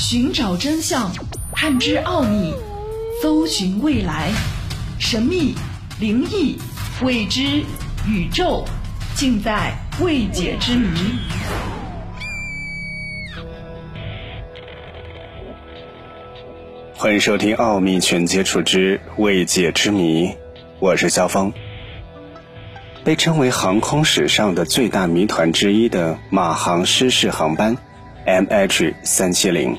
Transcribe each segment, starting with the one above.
寻找真相，探知奥秘，搜寻未来，神秘、灵异、未知、宇宙，尽在未解之谜。欢迎收听《奥秘全接触之未解之谜》，我是肖峰。被称为航空史上的最大谜团之一的马航失事航班 MH 三七零。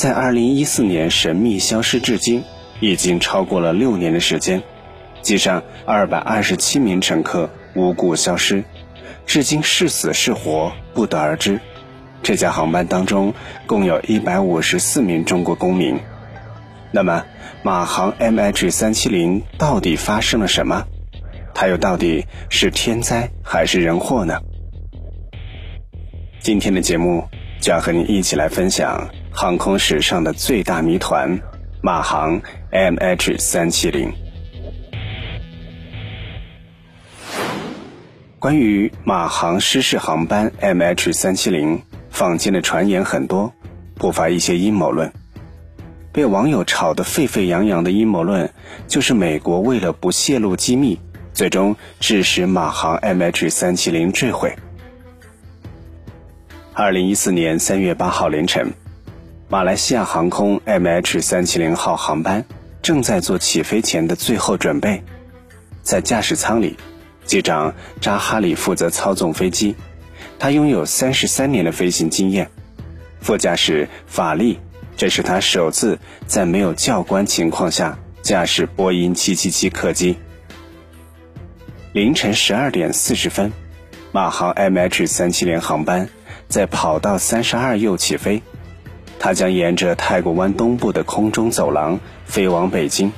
在二零一四年神秘消失至今，已经超过了六年的时间。机上二百二十七名乘客无故消失，至今是死是活不得而知。这架航班当中共有一百五十四名中国公民。那么，马航 MH 三七零到底发生了什么？它又到底是天灾还是人祸呢？今天的节目就要和你一起来分享。航空史上的最大谜团——马航 MH 三七零。关于马航失事航班 MH 三七零，坊间的传言很多，不乏一些阴谋论。被网友炒得沸沸扬扬的阴谋论，就是美国为了不泄露机密，最终致使马航 MH 三七零坠毁。二零一四年三月八号凌晨。马来西亚航空 MH 三七零号航班正在做起飞前的最后准备，在驾驶舱里，机长扎哈里负责操纵飞机，他拥有三十三年的飞行经验。副驾驶法利，这是他首次在没有教官情况下驾驶波音七七七客机。凌晨十二点四十分，马航 MH 三七零航班在跑道三十二右起飞。它将沿着太古湾东部的空中走廊飞往北京，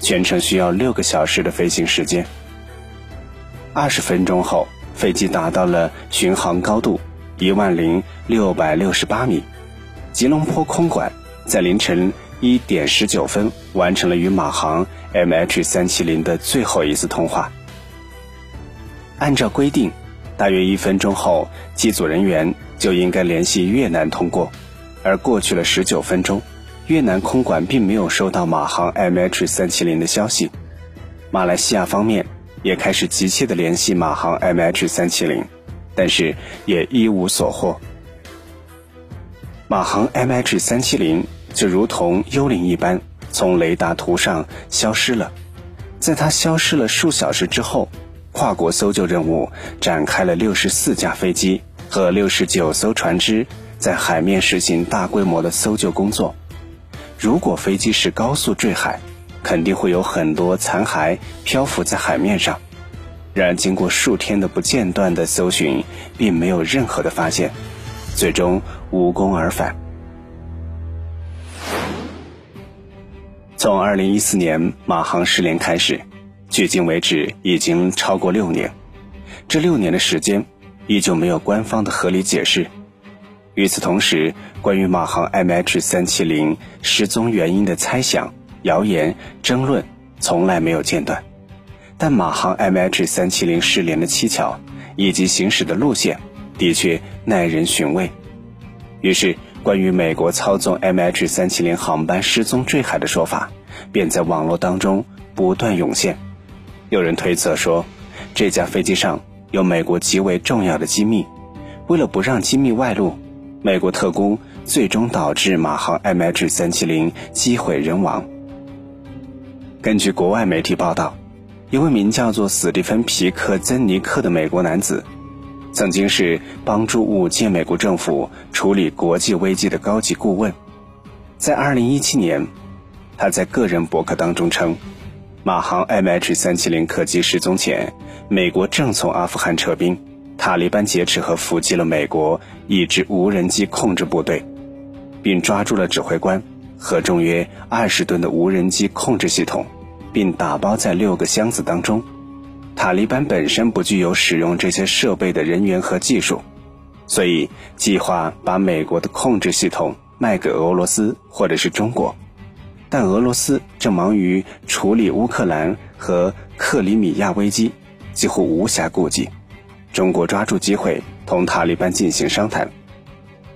全程需要六个小时的飞行时间。二十分钟后，飞机达到了巡航高度一万零六百六十八米。吉隆坡空管在凌晨一点十九分完成了与马航 MH 三七零的最后一次通话。按照规定，大约一分钟后，机组人员就应该联系越南通过。而过去了十九分钟，越南空管并没有收到马航 MH 三七零的消息。马来西亚方面也开始急切的联系马航 MH 三七零，但是也一无所获。马航 MH 三七零就如同幽灵一般从雷达图上消失了。在它消失了数小时之后，跨国搜救任务展开了六十四架飞机和六十九艘船只。在海面实行大规模的搜救工作。如果飞机是高速坠海，肯定会有很多残骸漂浮在海面上。然而，经过数天的不间断的搜寻，并没有任何的发现，最终无功而返。从2014年马航失联开始，距今为止已经超过六年。这六年的时间，依旧没有官方的合理解释。与此同时，关于马航 MH 三七零失踪原因的猜想、谣言、争论从来没有间断。但马航 MH 三七零失联的蹊跷以及行驶的路线，的确耐人寻味。于是，关于美国操纵 MH 三七零航班失踪坠海的说法，便在网络当中不断涌现。有人推测说，这架飞机上有美国极为重要的机密，为了不让机密外露。美国特工最终导致马航 MH 三七零机毁人亡。根据国外媒体报道，一位名叫做史蒂芬·皮克曾尼克的美国男子，曾经是帮助五届美国政府处理国际危机的高级顾问。在2017年，他在个人博客当中称，马航 MH 三七零客机失踪前，美国正从阿富汗撤兵。塔利班劫持和伏击了美国一支无人机控制部队，并抓住了指挥官和重约二十吨的无人机控制系统，并打包在六个箱子当中。塔利班本身不具有使用这些设备的人员和技术，所以计划把美国的控制系统卖给俄罗斯或者是中国，但俄罗斯正忙于处理乌克兰和克里米亚危机，几乎无暇顾及。中国抓住机会同塔利班进行商谈。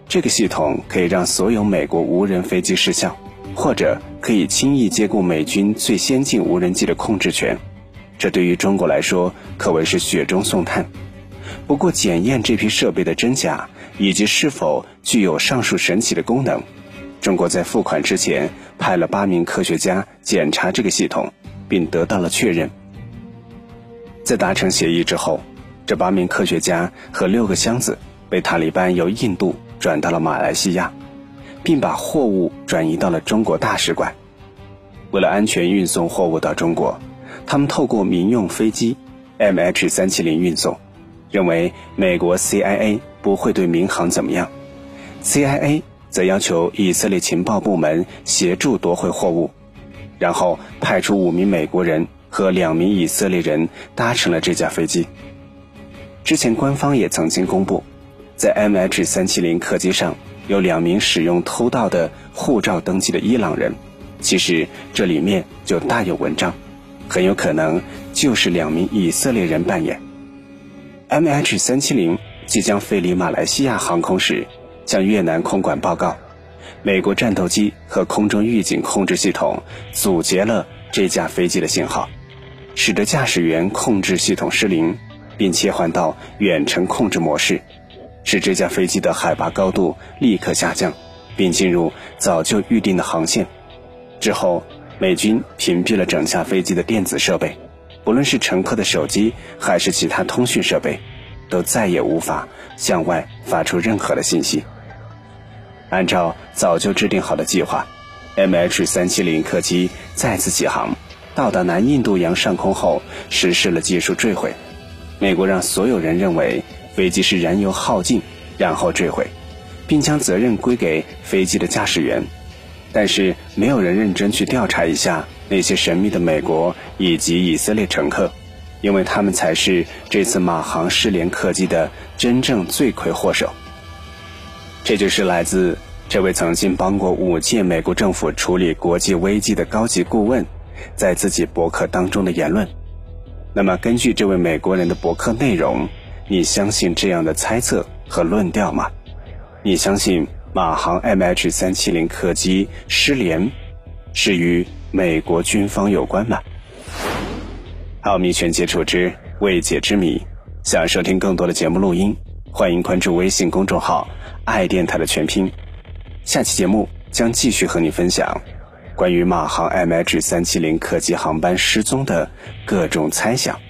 这个系统可以让所有美国无人飞机失效，或者可以轻易接过美军最先进无人机的控制权。这对于中国来说可谓是雪中送炭。不过，检验这批设备的真假以及是否具有上述神奇的功能，中国在付款之前派了八名科学家检查这个系统，并得到了确认。在达成协议之后，这八名科学家和六个箱子被塔利班由印度转到了马来西亚，并把货物转移到了中国大使馆。为了安全运送货物到中国，他们透过民用飞机 MH370 运送，认为美国 CIA 不会对民航怎么样。CIA 则要求以色列情报部门协助夺回货物，然后派出五名美国人。和两名以色列人搭乘了这架飞机。之前官方也曾经公布，在 MH370 客机上有两名使用偷盗的护照登记的伊朗人。其实这里面就大有文章，很有可能就是两名以色列人扮演。MH370 即将飞离马来西亚航空时，向越南空管报告，美国战斗机和空中预警控制系统阻截了这架飞机的信号。使得驾驶员控制系统失灵，并切换到远程控制模式，使这架飞机的海拔高度立刻下降，并进入早就预定的航线。之后，美军屏蔽了整架飞机的电子设备，不论是乘客的手机还是其他通讯设备，都再也无法向外发出任何的信息。按照早就制定好的计划，MH370 客机再次起航。到达南印度洋上空后，实施了技术坠毁。美国让所有人认为飞机是燃油耗尽，然后坠毁，并将责任归给飞机的驾驶员。但是没有人认真去调查一下那些神秘的美国以及以色列乘客，因为他们才是这次马航失联客机的真正罪魁祸首。这就是来自这位曾经帮过五届美国政府处理国际危机的高级顾问。在自己博客当中的言论，那么根据这位美国人的博客内容，你相信这样的猜测和论调吗？你相信马航 MH 三七零客机失联是与美国军方有关吗？奥秘全接触之未解之谜，想收听更多的节目录音，欢迎关注微信公众号“爱电台”的全拼。下期节目将继续和你分享。关于马航 MH 三七零客机航班失踪的各种猜想。